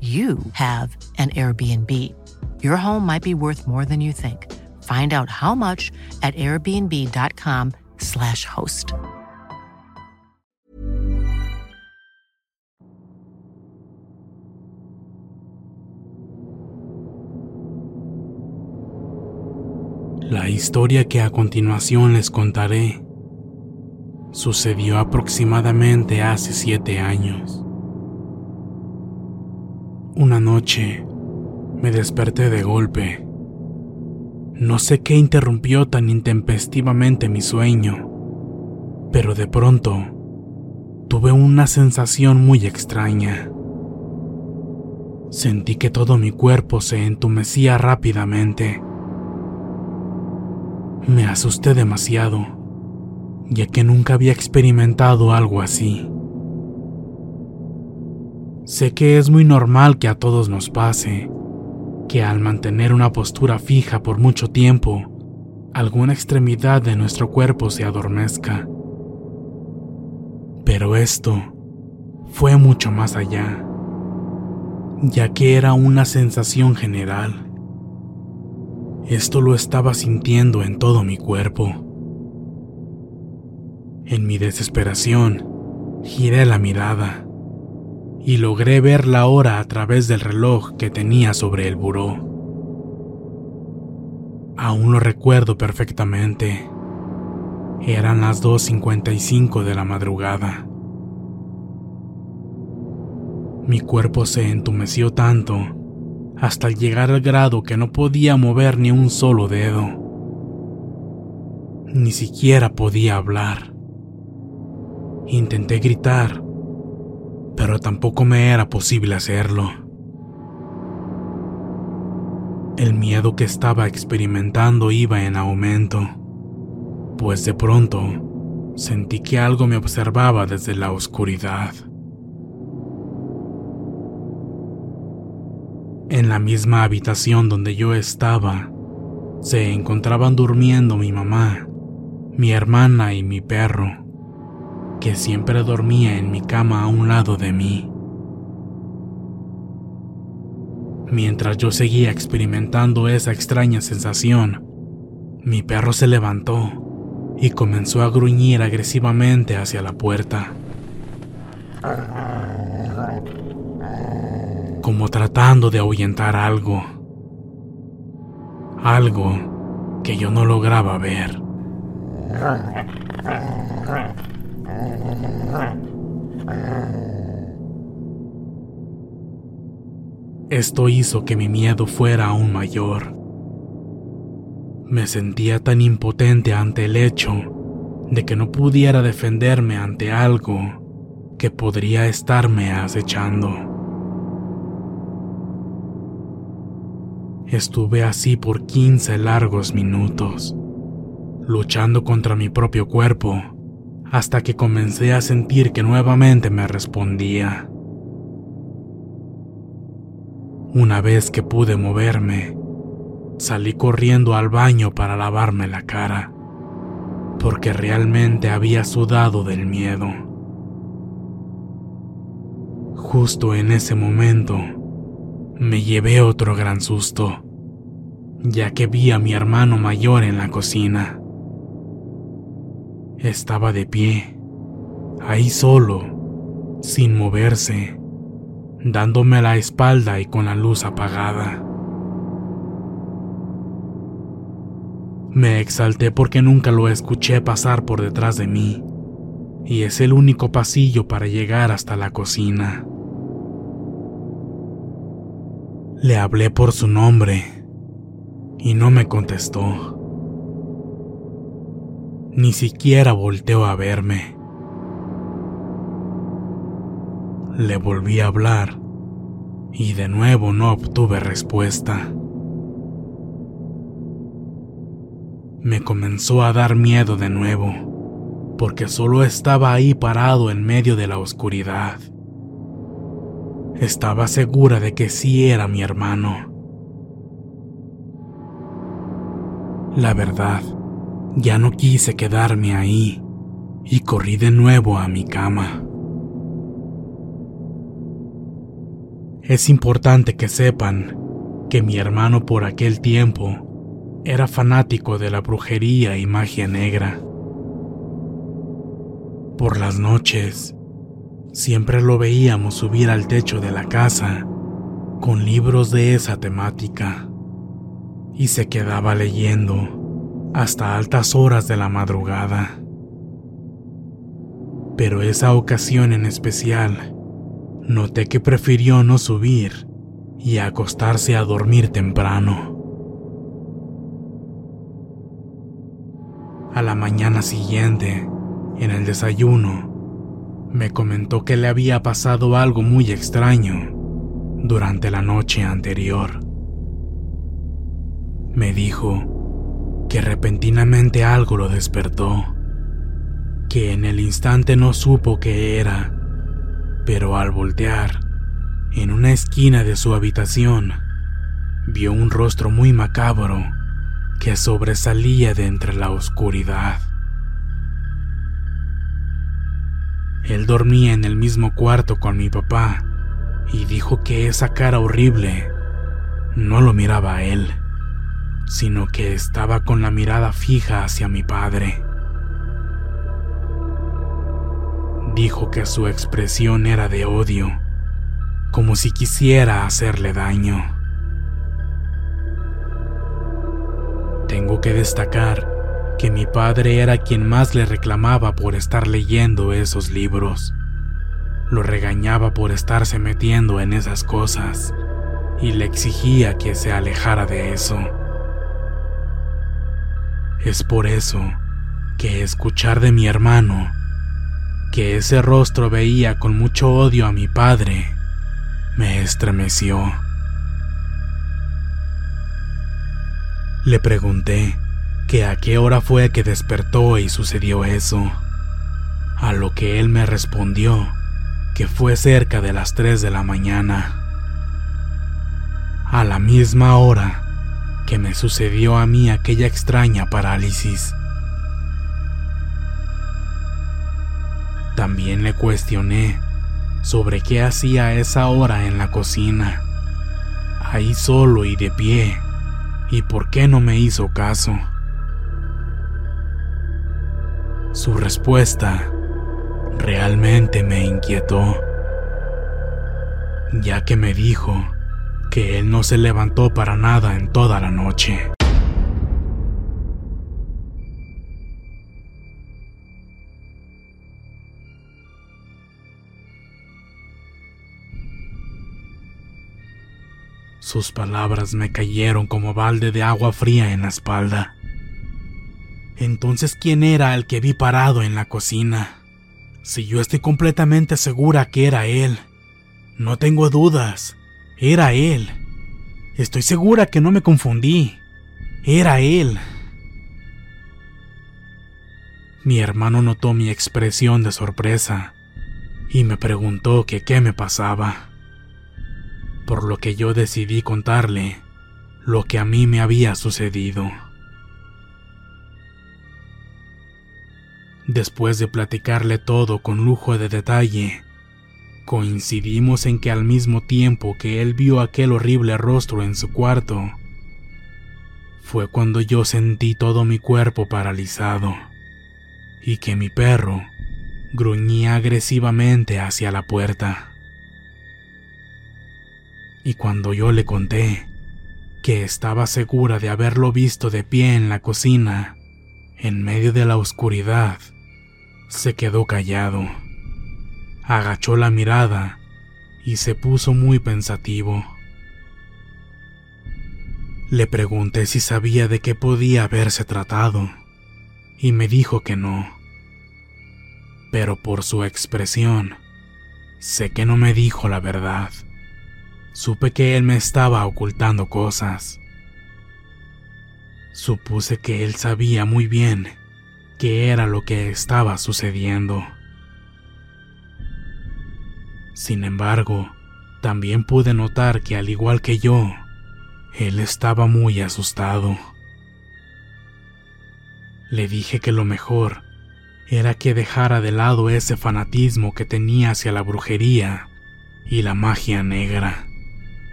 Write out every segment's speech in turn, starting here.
you have an Airbnb. Your home might be worth more than you think. Find out how much at airbnb.com/slash host. La historia que a continuación les contaré sucedió aproximadamente hace siete años. Una noche me desperté de golpe. No sé qué interrumpió tan intempestivamente mi sueño, pero de pronto tuve una sensación muy extraña. Sentí que todo mi cuerpo se entumecía rápidamente. Me asusté demasiado, ya que nunca había experimentado algo así. Sé que es muy normal que a todos nos pase, que al mantener una postura fija por mucho tiempo, alguna extremidad de nuestro cuerpo se adormezca. Pero esto fue mucho más allá, ya que era una sensación general. Esto lo estaba sintiendo en todo mi cuerpo. En mi desesperación, giré la mirada y logré ver la hora a través del reloj que tenía sobre el buró. Aún lo recuerdo perfectamente. Eran las 2.55 de la madrugada. Mi cuerpo se entumeció tanto hasta llegar al grado que no podía mover ni un solo dedo. Ni siquiera podía hablar. Intenté gritar, pero tampoco me era posible hacerlo. El miedo que estaba experimentando iba en aumento, pues de pronto sentí que algo me observaba desde la oscuridad. En la misma habitación donde yo estaba, se encontraban durmiendo mi mamá, mi hermana y mi perro, que siempre dormía en mi cama a un lado de mí. Mientras yo seguía experimentando esa extraña sensación, mi perro se levantó y comenzó a gruñir agresivamente hacia la puerta. como tratando de ahuyentar algo. Algo que yo no lograba ver. Esto hizo que mi miedo fuera aún mayor. Me sentía tan impotente ante el hecho de que no pudiera defenderme ante algo que podría estarme acechando. Estuve así por 15 largos minutos, luchando contra mi propio cuerpo, hasta que comencé a sentir que nuevamente me respondía. Una vez que pude moverme, salí corriendo al baño para lavarme la cara, porque realmente había sudado del miedo. Justo en ese momento, me llevé otro gran susto, ya que vi a mi hermano mayor en la cocina. Estaba de pie, ahí solo, sin moverse, dándome la espalda y con la luz apagada. Me exalté porque nunca lo escuché pasar por detrás de mí, y es el único pasillo para llegar hasta la cocina. Le hablé por su nombre y no me contestó. Ni siquiera volteó a verme. Le volví a hablar y de nuevo no obtuve respuesta. Me comenzó a dar miedo de nuevo, porque solo estaba ahí parado en medio de la oscuridad. Estaba segura de que sí era mi hermano. La verdad, ya no quise quedarme ahí y corrí de nuevo a mi cama. Es importante que sepan que mi hermano por aquel tiempo era fanático de la brujería y magia negra. Por las noches, siempre lo veíamos subir al techo de la casa con libros de esa temática y se quedaba leyendo hasta altas horas de la madrugada. Pero esa ocasión en especial, noté que prefirió no subir y acostarse a dormir temprano. A la mañana siguiente, en el desayuno, me comentó que le había pasado algo muy extraño durante la noche anterior. Me dijo que repentinamente algo lo despertó, que en el instante no supo qué era, pero al voltear, en una esquina de su habitación, vio un rostro muy macabro que sobresalía de entre la oscuridad. Él dormía en el mismo cuarto con mi papá y dijo que esa cara horrible no lo miraba a él, sino que estaba con la mirada fija hacia mi padre. Dijo que su expresión era de odio, como si quisiera hacerle daño. Tengo que destacar que mi padre era quien más le reclamaba por estar leyendo esos libros. Lo regañaba por estarse metiendo en esas cosas y le exigía que se alejara de eso. Es por eso que escuchar de mi hermano que ese rostro veía con mucho odio a mi padre me estremeció. Le pregunté que a qué hora fue que despertó y sucedió eso, a lo que él me respondió que fue cerca de las 3 de la mañana, a la misma hora que me sucedió a mí aquella extraña parálisis. También le cuestioné sobre qué hacía esa hora en la cocina, ahí solo y de pie ¿Y por qué no me hizo caso? Su respuesta realmente me inquietó, ya que me dijo que él no se levantó para nada en toda la noche. Sus palabras me cayeron como balde de agua fría en la espalda. Entonces, ¿quién era el que vi parado en la cocina? Si yo estoy completamente segura que era él. No tengo dudas. Era él. Estoy segura que no me confundí. Era él. Mi hermano notó mi expresión de sorpresa y me preguntó qué me pasaba por lo que yo decidí contarle lo que a mí me había sucedido. Después de platicarle todo con lujo de detalle, coincidimos en que al mismo tiempo que él vio aquel horrible rostro en su cuarto, fue cuando yo sentí todo mi cuerpo paralizado y que mi perro gruñía agresivamente hacia la puerta. Y cuando yo le conté que estaba segura de haberlo visto de pie en la cocina, en medio de la oscuridad, se quedó callado, agachó la mirada y se puso muy pensativo. Le pregunté si sabía de qué podía haberse tratado y me dijo que no. Pero por su expresión, sé que no me dijo la verdad. Supe que él me estaba ocultando cosas. Supuse que él sabía muy bien qué era lo que estaba sucediendo. Sin embargo, también pude notar que al igual que yo, él estaba muy asustado. Le dije que lo mejor era que dejara de lado ese fanatismo que tenía hacia la brujería y la magia negra,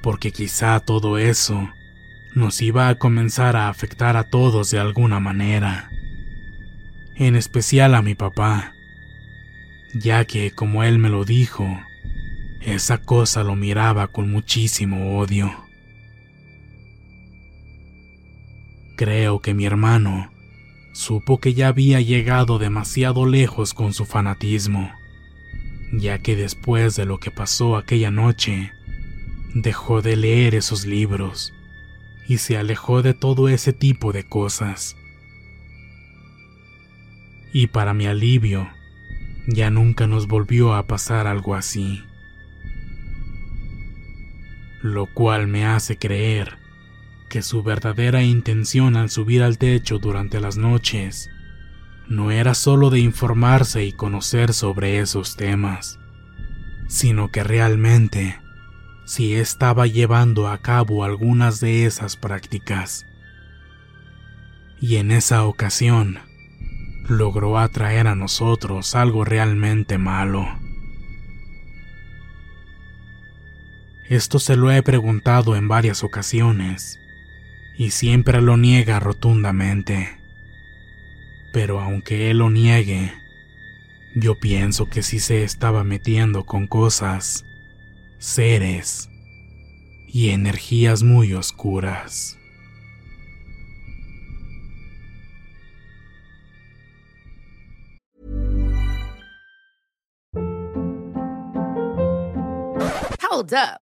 porque quizá todo eso nos iba a comenzar a afectar a todos de alguna manera, en especial a mi papá, ya que, como él me lo dijo, esa cosa lo miraba con muchísimo odio. Creo que mi hermano supo que ya había llegado demasiado lejos con su fanatismo, ya que después de lo que pasó aquella noche, dejó de leer esos libros y se alejó de todo ese tipo de cosas. Y para mi alivio, ya nunca nos volvió a pasar algo así. Lo cual me hace creer que su verdadera intención al subir al techo durante las noches no era solo de informarse y conocer sobre esos temas, sino que realmente sí estaba llevando a cabo algunas de esas prácticas. Y en esa ocasión logró atraer a nosotros algo realmente malo. Esto se lo he preguntado en varias ocasiones y siempre lo niega rotundamente. Pero aunque él lo niegue, yo pienso que sí se estaba metiendo con cosas, seres y energías muy oscuras. Hold up.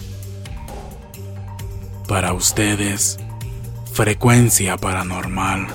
Para ustedes, frecuencia paranormal.